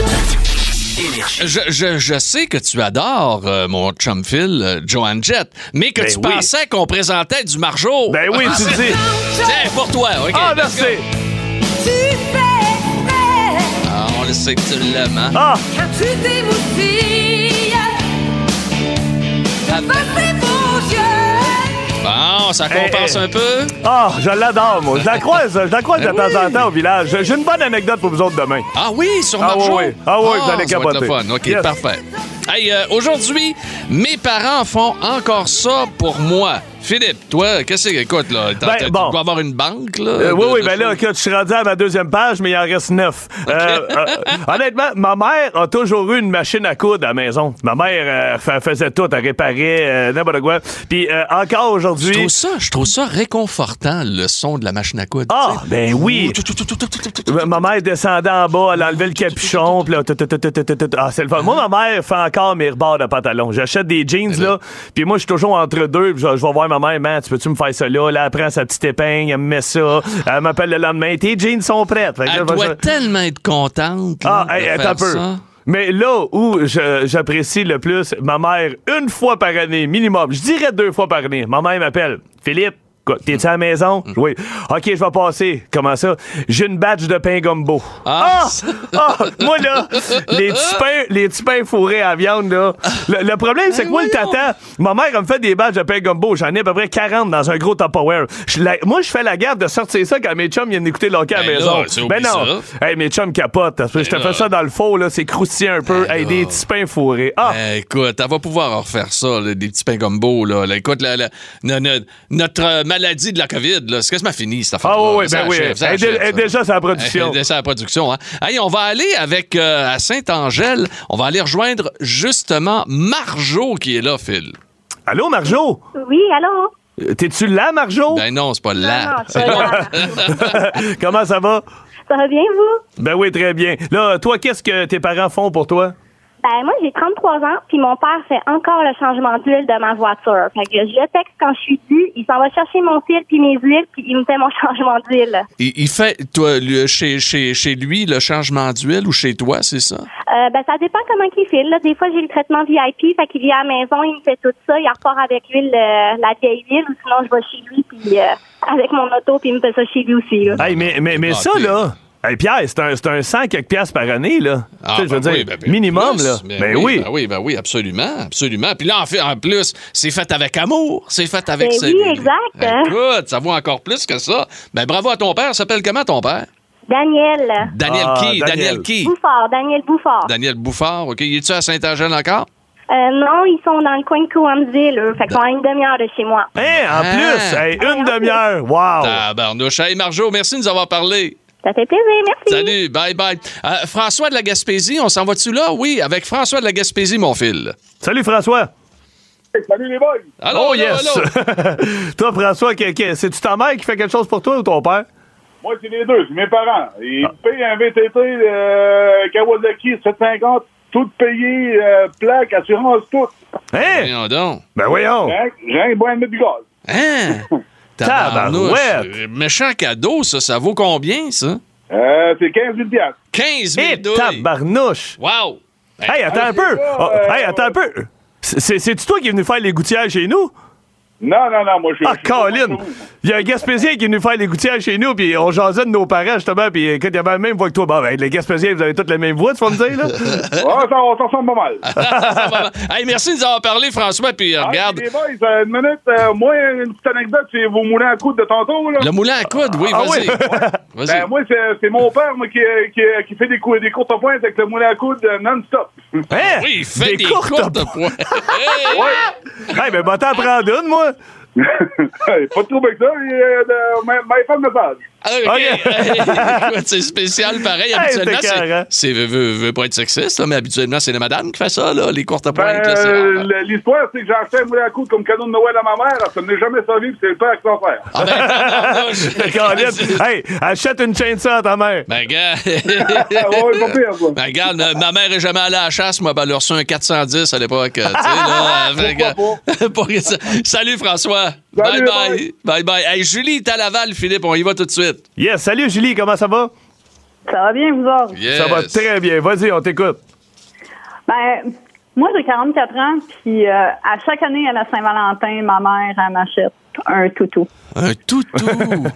S1: Énergie.
S3: Je, je, je sais que tu adores euh, mon chum Phil, euh, Joan Jett, mais que
S2: Ben
S3: tu
S2: oui.
S3: pensais qu'on présentait du Marjo.
S2: ben oui, tu dis.
S3: Tiens, pour toi, OK?
S2: Ah, merci.
S3: Ah, on le sait que tu l'aimes, hein?
S2: Ah,
S3: Ça compense un peu?
S2: ah, je l'adore, moi. Je la croise, je la croise de temps en temps au village. J'ai une bonne anecdote pour vous autres demain.
S3: Ah oui, sur
S2: Ah
S3: Marjo?
S2: oui, oui. Ah oui, vous allez
S3: ça va être le
S2: capoter.
S3: fun. OK,
S2: Yes.
S3: parfait. Hey, euh, aujourd'hui, mes parents font encore ça pour moi. Philippe, toi, qu'est-ce que écoute là?
S2: Ben, bon.
S3: Tu dois avoir une banque là?
S2: Euh,
S3: de-
S2: oui, oui, ben là, je suis rendu à ma deuxième page, mais il en reste neuf. Euh, euh, honnêtement, ma mère a toujours eu une machine à coudre à la maison. Ma mère fa- faisait tout, elle réparait n'importe quoi. Puis encore
S3: Je
S2: aujourd'hui...
S3: trouve ça, je trouve ça réconfortant le son de la machine à coudre.
S2: Ah, ben oui. Ma mère descendait en bas, elle enlevait le capuchon, puis là, ah, c'est le fun. Moi, ma mère fait encore mes rebords de pantalon. J'achète des jeans, là, puis moi, je suis toujours entre deux, puis je, je vais voir ma mère, man, tu peux-tu me faire ça là? Là, elle prend sa petite épingle, elle me met ça, elle m'appelle le lendemain, tes jeans sont prêtes. Fait que là,
S3: Elle
S2: je
S3: doit tellement être contente là,
S2: Ah,
S3: de
S2: hey,
S3: faire
S2: un peu.
S3: ça.
S2: Mais là où j'apprécie le plus, ma mère, une fois par année, minimum, je dirais deux fois par année, ma mère m'appelle. Philippe, t'es-tu à la maison?
S3: Mm.
S2: Oui. OK, je vais passer. Comment ça? J'ai une badge de pain gumbo.
S3: Ah,
S2: Ah! Ah! Moi, là, les petits pains, les petits pains fourrés à viande, là. Le, le problème, c'est que moi, le tata, ma mère, elle me fait des badges de pain gumbo. J'en ai à peu près 40 dans un gros Tupperware. La- moi, je fais la gaffe de sortir ça quand mes chums viennent écouter le hockey à la
S3: Ben
S2: maison.
S3: là, c'est
S2: Ben non. Hey, mes chums capotent. Je te
S3: Ben
S2: fais ça dans le faux, là. C'est croustillant un peu.
S3: Ben
S2: Hey, des petits pains fourrés. Ah!
S3: Eh, écoute, elle va pouvoir refaire ça, là, des petits pains gumbo. Là. Écoute, la- la- no- no- notre euh, maladie de la COVID, là, c'est quasiment fini, cette affaire
S2: Ah oui, oui, ben oui. Sur la production.
S3: Elle est déjà à la production. Hein. Hey, on va aller avec, euh, à Saint-Angèle, on va aller rejoindre justement Marjo qui est là, Phil.
S2: Allô, Marjo?
S11: Oui, allô?
S2: Euh, T'es-tu là, Marjo?
S3: Ben non, c'est pas là.
S11: Non, c'est pas là.
S2: Comment ça va?
S11: Ça va bien, vous?
S2: Ben oui, très bien. Là, toi, qu'est-ce que tes parents font pour toi?
S11: Ben, moi, j'ai 33 ans, puis mon père fait encore le changement d'huile de ma voiture. Fait que je le texte quand je suis due, il s'en va chercher mon fil puis mes huiles, puis il me fait mon changement d'huile.
S3: Il, il fait, toi, lui, chez, chez, chez lui, le changement d'huile ou chez toi, c'est ça?
S11: Euh, ben, ça dépend comment il file. Là. Des fois, j'ai le traitement VIP, fait qu'il vient à la maison, il me fait tout ça, il repart avec l'huile, euh, la vieille huile, ou sinon, je vais chez lui, puis euh, avec mon auto, puis il me fait ça chez lui aussi. Là.
S2: Hey, mais, mais, mais
S3: Ah,
S2: ça, là. Hey, Pierre, c'est un, c'est un 100 quelques piastres par année, là.
S3: Ah,
S2: tu sais, je veux
S3: ben
S2: dire,
S3: oui, ben, ben,
S2: minimum,
S3: plus.
S2: là.
S3: Ben,
S2: Ben
S3: oui. Ben oui, ben oui, absolument, absolument. Puis là, en, fait, en plus, c'est fait avec amour, c'est fait avec...
S11: Ben
S3: ses-
S11: oui, exact.
S3: Écoute, ça vaut encore plus que ça. Ben bravo à ton père. s'appelle comment ton père?
S11: Daniel.
S3: Daniel
S2: Ah,
S3: qui?
S2: Daniel.
S3: Daniel qui?
S11: Bouffard, Daniel Bouffard.
S3: Daniel Bouffard, OK. Il est-tu à Saint-Angèle encore?
S11: Euh, non, ils sont dans le coin de Coamville, eux. Fait qu'ils sont à une demi-heure de chez moi.
S2: Hein, en plus, hey, une demi-heure. Wow.
S3: Tabarnouche. Hey, Marjo, merci de nous avoir parlé.
S11: Ça fait plaisir, merci.
S3: Salut, bye bye. Euh, François de la Gaspésie, on s'en va-tu là? Oui, avec François de la Gaspésie, mon fil.
S2: Salut, François.
S13: Salut les boys!
S3: Allô,
S2: oh,
S3: allô,
S2: yes. toi, François, que- que- c'est-tu ta mère qui fait quelque chose pour toi ou ton père?
S13: Moi, c'est les deux, c'est mes parents. Ils payent un VTT euh, Kawasaki 750, tout payé, euh, plaque, assurance, tout.
S2: Hein?
S3: Voyons donc.
S2: Ben voyons.
S13: J'ai j'ai un bon du gaz.
S3: Hein?
S2: Tabarouette.
S3: Tabarnouche. Euh, Méchant cadeau, ça. Ça vaut combien, ça?
S13: Euh, c'est 15 000 piastres.
S3: 15 000
S2: Et tabarnouche.
S3: Wow!
S2: Hey, attends
S13: Ah,
S2: un peu. Oh,
S13: euh,
S2: hey, attends un peu. C'est- C'est-tu toi qui es venu faire les gouttières chez nous?
S13: Non, non, non, moi, je
S2: Ah, Colin! Il y a un Gaspésien qui est venu faire les gouttières chez nous, puis on jasait de nos parents, justement, puis écoute, il y avait la même voix que toi. Bon, ben, les Gaspésiens, vous avez toutes la même voix, tu vas me dire, là?
S13: Ouais, ça, on s'en ressemble pas mal.
S3: hey, merci de nous avoir parlé, François. Puis euh,
S13: Ah,
S3: regarde,
S13: les boys, euh, une minute, euh, moi, une petite anecdote, c'est vos moulins à coude de tantôt, là.
S3: le moulin à coude, oui,
S2: Ah
S3: vas-y.
S2: oui?
S3: Vas-y.
S13: Ben, moi, c'est mon père, moi, qui, qui, qui fait des, cou- des courtes pointes avec le moulin à coude non-stop.
S2: Hein?
S3: oui, il fait des,
S2: courtes
S3: courtes
S2: points.
S3: points.
S2: Hey, ben, va t'en prendre une, moi.
S13: Pas de trouble avec ça, euh.
S3: OK. C'est spécial pareil. Habituellement,
S2: c'est
S3: veut pas être sexiste, là, mais habituellement, c'est les madames qui fait ça, là, les courtes.
S13: Ben,
S3: c'est
S13: euh, l'histoire, c'est que j'ai acheté un moulin à coude comme cadeau de Noël à ma mère, ça ne m'est jamais servi, puis c'est le père qui s'en fait.
S3: Ah, ben,
S2: Colin. Hey, achète une chaîne ça à ta mère.
S3: Ben, gars.
S13: Ah, ouais, pas pire, ça.
S3: Ben, regarde, ma- mère est jamais allée à la chasse. Moi, ben, elle a reçu un 410 à l'époque. tu sais, là. Fait que- Pour que ça- Salut, François. bye
S13: Salut,
S3: bye. Bye bye. Hey, Julie est à Laval, Philippe. On y va tout de suite.
S2: Yes, salut, Julie, comment ça va?
S7: Ça va bien, vous autres?
S3: Yes.
S2: Ça va très bien. Vas-y, on t'écoute.
S7: Ben, moi, j'ai 44 ans, puis euh, à chaque année à la Saint-Valentin, ma mère, elle m'achète un toutou.
S3: Un toutou?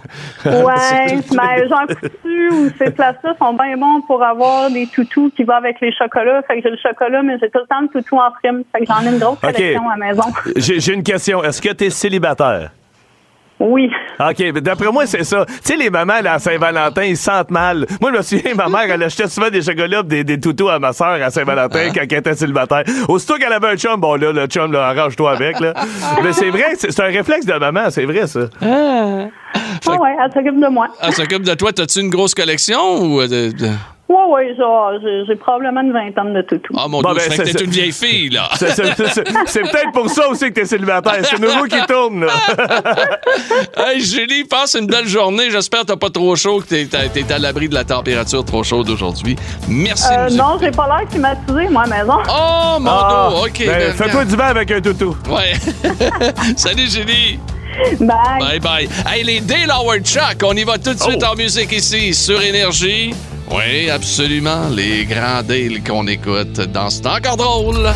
S7: Ouais, mais Jean Coutu ou ces places-là sont bien bons pour avoir des toutous qui vont avec les chocolats. Fait que j'ai le chocolat, mais j'ai tout le temps le toutou en prime. Fait que j'en ai une grosse collection à la maison.
S2: J'ai j'ai une question. Est-ce que t'es célibataire?
S7: Oui.
S2: OK, mais d'après moi, c'est ça. Tu sais, les mamans, là, à Saint-Valentin, ils se sentent mal. Moi, je me souviens, ma mère, elle achetait souvent des chocolats des, des toutous à ma soeur à Saint-Valentin quand elle était célibataire. Aussitôt qu'elle avait un chum, bon, là, le chum, là, arrange-toi avec, là. mais c'est vrai, c'est c'est un réflexe de maman, c'est vrai, ça.
S7: Ah ouais, elle s'occupe de moi.
S3: Elle s'occupe de toi. T'as-tu une grosse collection ou.
S7: Ouais, ouais, genre, j'ai probablement une vingtaine de toutous.
S3: Ah, mon
S2: Bon,
S3: Dieu,
S2: ben, c'est- c'est-
S3: une vieille fille, là.
S2: C'est- peut-être pour ça aussi que t'es célibataire. C'est roue qui tourne, là.
S3: Hey, Julie, passe une belle journée. J'espère que t'as pas trop chaud, que t'es à l'abri de la température trop chaude aujourd'hui. Merci.
S7: Euh, non, j'ai pas l'air climatisé, moi, à la maison.
S3: Oh, mon
S2: Ah,
S3: dos. OK.
S2: ben,
S3: ben,
S2: Fais-toi du vent avec un toutou.
S3: Ouais. Salut, Julie.
S7: Bye.
S3: Bye bye. Hey, les Dale Howard Chuck, on y va tout de suite
S2: Oh.
S3: en musique ici sur Énergie. Oui, absolument. Les grands Dale qu'on écoute dans C'est encore drôle.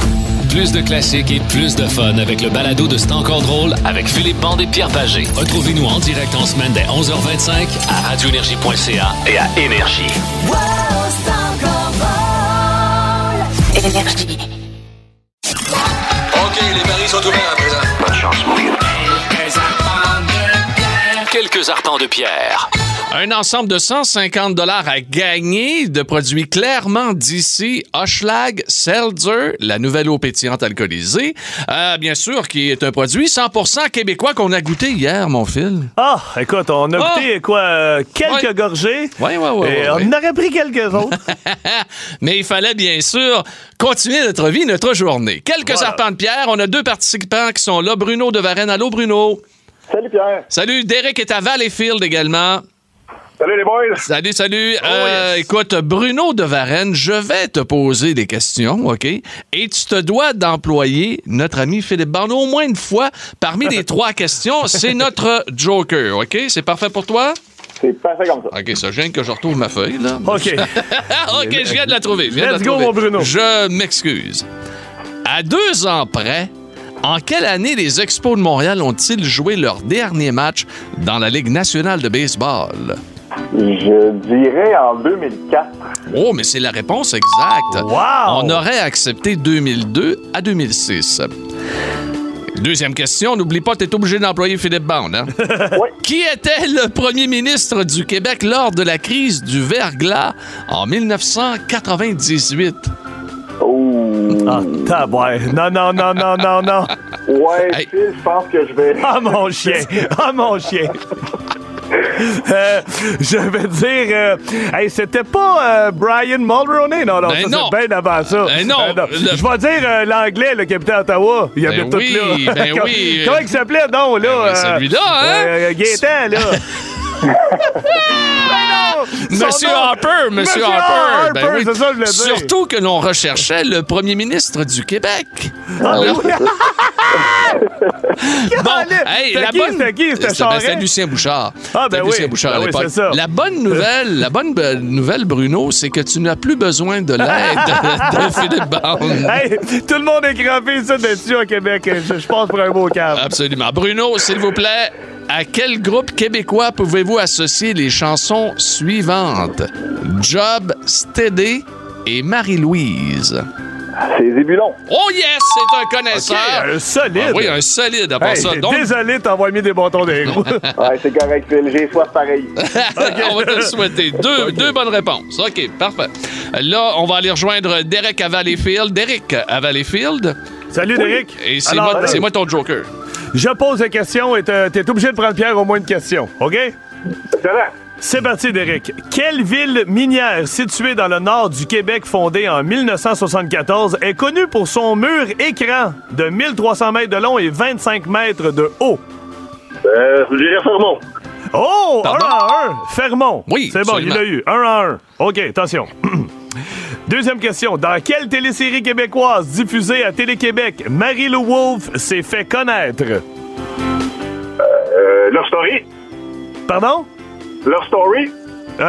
S1: Plus de classiques et plus de fun avec le balado de C'est encore drôle avec Philippe Bande et Pierre Pagé. Retrouvez-nous en direct en semaine dès 11h25 à radioénergie.ca et à Énergie.
S12: Énergie.
S1: Quelques arpents de pierre.
S3: Un ensemble de 150 dollars à gagner de produits clairement d'ici, Hochelag Seltzer, la nouvelle eau pétillante alcoolisée. Euh, bien sûr, qui est un produit 100% québécois qu'on a goûté hier, mon fil.
S2: Ah, écoute, on a
S3: Ah.
S2: goûté, quoi, euh, quelques
S3: Ouais.
S2: gorgées.
S3: Oui, oui, oui.
S2: Et on en aurait pris quelques autres.
S3: Mais il fallait bien sûr continuer notre vie, notre journée. Quelques
S2: Voilà.
S3: arpents de pierre. On a deux participants qui sont là. Bruno de Varennes. Allô, Bruno?
S13: Salut Pierre.
S3: Salut. Derek est à Valleyfield également.
S13: Salut les boys.
S3: Salut, salut.
S2: Oh,
S3: Euh, Écoute, Bruno de Varennes, je vais te poser des questions, OK? Et tu te dois d'employer notre ami Philippe Barneau au moins une fois parmi les trois questions. C'est notre joker, OK? C'est parfait pour toi?
S13: C'est parfait comme ça.
S3: OK, ça gêne que je retrouve ma feuille, là.
S2: OK.
S3: OK, je viens de la trouver.
S2: Let's go,
S3: trouver.
S2: mon Bruno.
S3: Je m'excuse. À deux ans près, en quelle année les Expos de Montréal ont-ils joué leur dernier match dans la Ligue nationale de baseball?
S13: Je dirais en 2004.
S3: Oh, mais c'est la réponse exacte.
S2: Wow!
S3: On aurait accepté 2002 à 2006. Deuxième question, n'oublie pas, tu es obligé d'employer Philippe Bond. Hein?
S13: Oui.
S3: Qui était le premier ministre du Québec lors de la crise du verglas en 1998?
S9: Oh.
S2: Ah, tabouin. Non, non, non, non, non, non.
S9: Ouais, Phil, je pense que je vais.
S2: Ah, mon chien. Ah, mon chien. Euh, je vais dire, euh, hey, c'était pas euh, Brian Mulroney, non, non,
S3: Ben
S2: ça
S3: non.
S2: c'est bien avant ça.
S3: Ben non.
S2: Euh,
S3: Le-
S2: Je vais dire euh, l'anglais, le capitaine Ottawa. Il y a
S3: Ben
S2: tout
S3: oui,
S2: là.
S3: ben
S2: Comment-
S3: oui.
S2: Comment il s'appelait, non, là?
S3: Ben
S2: euh,
S3: celui-là, hein?
S2: euh, Gaétan, là?
S3: Monsieur Harper, Monsieur
S2: Monsieur
S3: Harper. Ben oui.
S2: ça je.
S3: Surtout que l'on recherchait le premier ministre du Québec.
S2: Ah, oui.
S3: Bon, hey, la
S2: qui,
S3: bonne.
S2: c'était qui? C'était
S3: ben, Lucien Bouchard.
S2: Ah, ben oui.
S3: Lucien Bouchard
S2: Ben
S3: à l'époque. La bonne nouvelle, la bonne nouvelle, Bruno, c'est que tu n'as plus besoin de l'aide de, Philippe Bond.
S2: Hey, tout le monde est crampé ça dessus au Québec. Je, je passe pour un beau câble.
S3: Absolument. Bruno, s'il vous plaît, à quel groupe québécois pouvez-vous associer les chansons suivantes? Job, Steady et Marie-Louise.
S9: C'est Zébulon.
S3: Oh yes, c'est un connaisseur.
S2: Ok, un solide.
S3: Ah oui, un solide à part
S2: Hey,
S3: ça. Donc,
S2: Désolé de t'avoir mis des bâtons des roues.
S9: Ouais, c'est correct, Phil. J'ai soif pareil.
S3: on va te le souhaiter. Deux, deux bonnes réponses. OK, parfait. Là, on va aller rejoindre Derek à Valleyfield. Derek à Valleyfield.
S2: Salut, Derek.
S3: Et c'est
S2: Alors,
S3: moi,
S2: euh,
S3: c'est moi ton joker.
S2: Je pose la question et t'es t'es obligé de prendre Pierre au moins une question. OK?
S9: Excellent.
S2: C'est parti, Derek. Quelle ville minière située dans le nord du Québec fondée en 1974 est connue pour son mur écran de 1300 mètres de long et 25 mètres de haut?
S9: Euh, j'irai Fermont.
S2: Oh!
S3: Pardon?
S2: Un à un. Fermont.
S3: Oui,
S2: C'est bon,
S3: absolument.
S2: il l'a eu. Un à un. OK, attention. Deuxième question. Dans quelle télésérie québécoise diffusée à Télé-Québec Marie-Lou Wolfe s'est fait connaître?
S9: Euh, Love Story.
S2: Pardon?
S9: Love Story.
S3: Oh,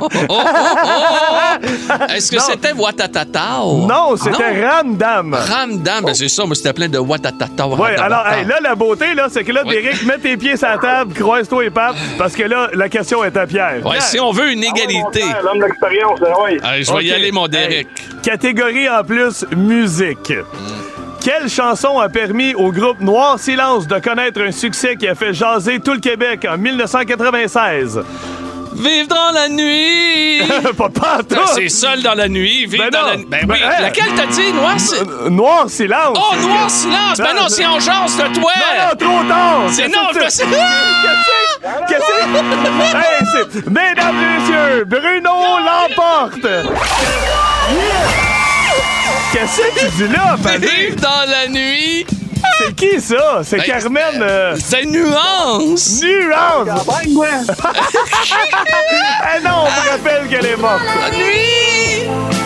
S3: oh, oh, oh! Est-ce que c'était Watatatao?
S2: Non, c'était Ramdam.
S3: Ramdam, ben c'est ça, moi c'était plein de Watatatao.
S2: Ouais, alors hey, là, la beauté, là, c'est que là,
S3: Oui.
S2: Derek, mets tes pieds sur la table, croise-toi et pape, parce que là, la question est à Pierre.
S3: Ouais,
S2: Pierre,
S3: si on veut une égalité.
S9: Ah, L'homme d'expérience, oui.
S3: Allez, je vais y aller, mon Derek.
S2: Hey, catégorie en plus, musique. Quelle chanson a permis au groupe Noir Silence de connaître un succès qui a fait jaser tout le Québec en 1996?
S3: Vive dans la nuit!
S2: pas pas
S3: Ben, c'est seul dans la nuit, vive
S2: Ben
S3: dans
S2: non.
S3: la nuit. Ben
S2: Ben,
S3: oui,
S2: hein.
S3: laquelle t'as dit, Noir? c'est-
S2: Euh, Noir Silence.
S3: Oh, Noir Silence! Ben non, c'est en jase de toi!
S2: Non, non, trop tard!
S3: C'est
S2: Qu'est-ce
S3: non,
S2: que
S3: je
S2: c'est?
S3: sais-
S2: Qu'est-ce que- Qu'est-ce c'est... Mesdames et messieurs, Bruno l'emporte! Qu'est-ce que tu dis là?
S3: Vive dans la nuit!
S2: C'est qui ça? C'est
S3: Ben,
S2: Carmen... euh,
S3: C'est nuance!
S2: Nuance!
S9: Bang, ouais.
S2: Ah non, on me rappelle qu'elle est morte.
S3: Nuit!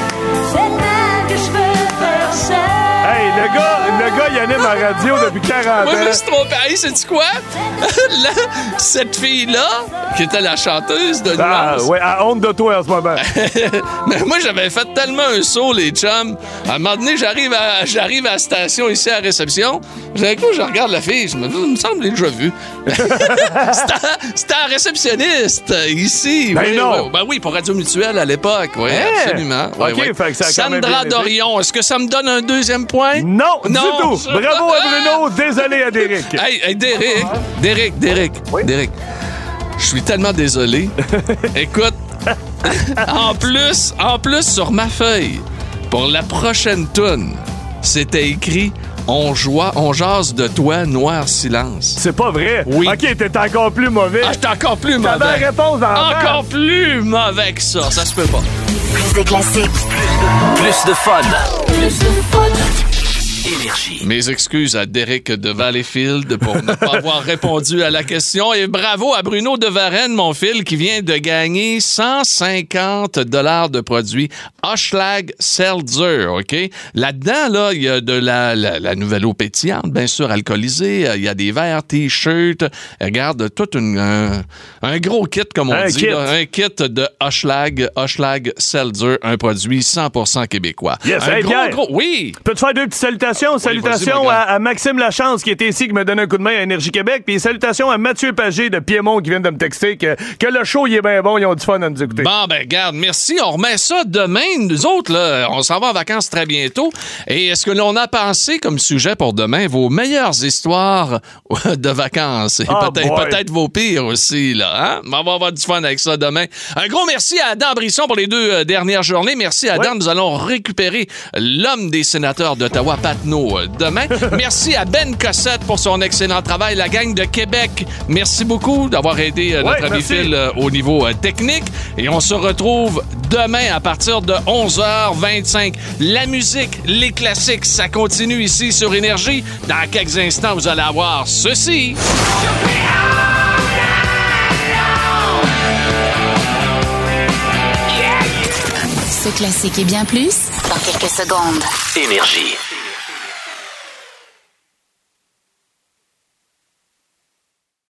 S2: Le gars, le gars, il anime à radio depuis 40
S3: Moi, je me
S2: ans.
S3: suis trompé. Sais-tu quoi? Là, cette fille-là, qui était la chanteuse de
S2: Ah,
S3: Nuance,
S2: ouais, à honte de toi en ce moment.
S3: Mais moi, j'avais fait tellement un saut, les chums. À un moment donné, j'arrive à, j'arrive à la station ici à la réception. J'ai coup, je regarde la fille. Je me dis, il me semble que je l'ai déjà vu. C'était un réceptionniste ici.
S2: Ben
S3: oui,
S2: non.
S3: oui. Ben oui, pour Radio Mutuelle à l'époque. Oui,
S2: Hein?
S3: absolument. Oui,
S2: OK,
S3: oui.
S2: fait que ça a quand même
S3: Sandra. Dorion, est-ce que ça me donne un deuxième point?
S2: Non, du
S3: Non.
S2: tout. Bravo à Bruno, désolé à Derek.
S3: Hey, hey, Derek, Derek, Derek, Derek. Je suis tellement désolé. Écoute, en plus, en plus sur ma feuille, pour la prochaine tune, c'était écrit On joie, on jase de toi, noir silence.
S2: C'est pas vrai?
S3: Oui.
S2: OK, t'es encore plus mauvais.
S3: Ah, j'étais encore plus
S2: T'avais la
S3: mauvais.
S2: réponse en
S3: Encore
S2: face.
S3: plus mauvais que ça. Ça se peut pas.
S12: Plus de classiques.
S1: Plus de fun. Plus de fun. Énergie.
S3: Mes excuses à Derek de Valleyfield pour ne pas avoir répondu à la question et bravo à Bruno de Varenne, mon fil, qui vient de gagner 150 dollars de produits Hochlag Seltzer, OK? Là-dedans, là, il y a de la, la, la nouvelle eau pétillante, bien sûr, alcoolisée, il y a des verres, t-shirts, regarde, tout une, un, un gros kit, comme on
S2: Un
S3: dit,
S2: kit.
S3: là, un kit de Hochlag, Hochlag Seltzer, un produit 100% québécois.
S2: Yes,
S3: un
S2: hey,
S3: gros, gros, oui!
S2: Peux-tu faire deux petites salutations salutations, salutations à, Maxime Lachance qui était ici, qui me donne un coup de main à Énergie Québec. Puis salutations à Mathieu Pagé de Piémont qui vient de me texter que, que le show il est bien bon, ils ont du fun à nous écouter.
S3: Bon, ben, garde, merci. On remet ça demain. Nous autres, là, on s'en va en vacances très bientôt. Et est-ce que l'on a pensé comme sujet pour demain vos meilleures histoires de vacances? Et
S2: Oh
S3: peut-être, vos pires aussi, là. Hein? On va avoir du fun avec ça demain. Un gros merci à Adam Brisson pour les deux euh, dernières journées. Merci à Dan. Nous allons récupérer l'homme des sénateurs d'Ottawa, Patnaud, euh, demain. merci à Ben Cossette pour son excellent travail. La gang de Québec, merci beaucoup d'avoir aidé euh,
S2: Ouais,
S3: notre ami. Phil euh, au niveau euh, technique. Et on se retrouve demain à partir de 11h25. La musique, les classiques, ça continue ici sur Énergie. Dans quelques instants, vous allez avoir ceci.
S12: Ce classique et bien plus dans quelques secondes.
S1: Énergie.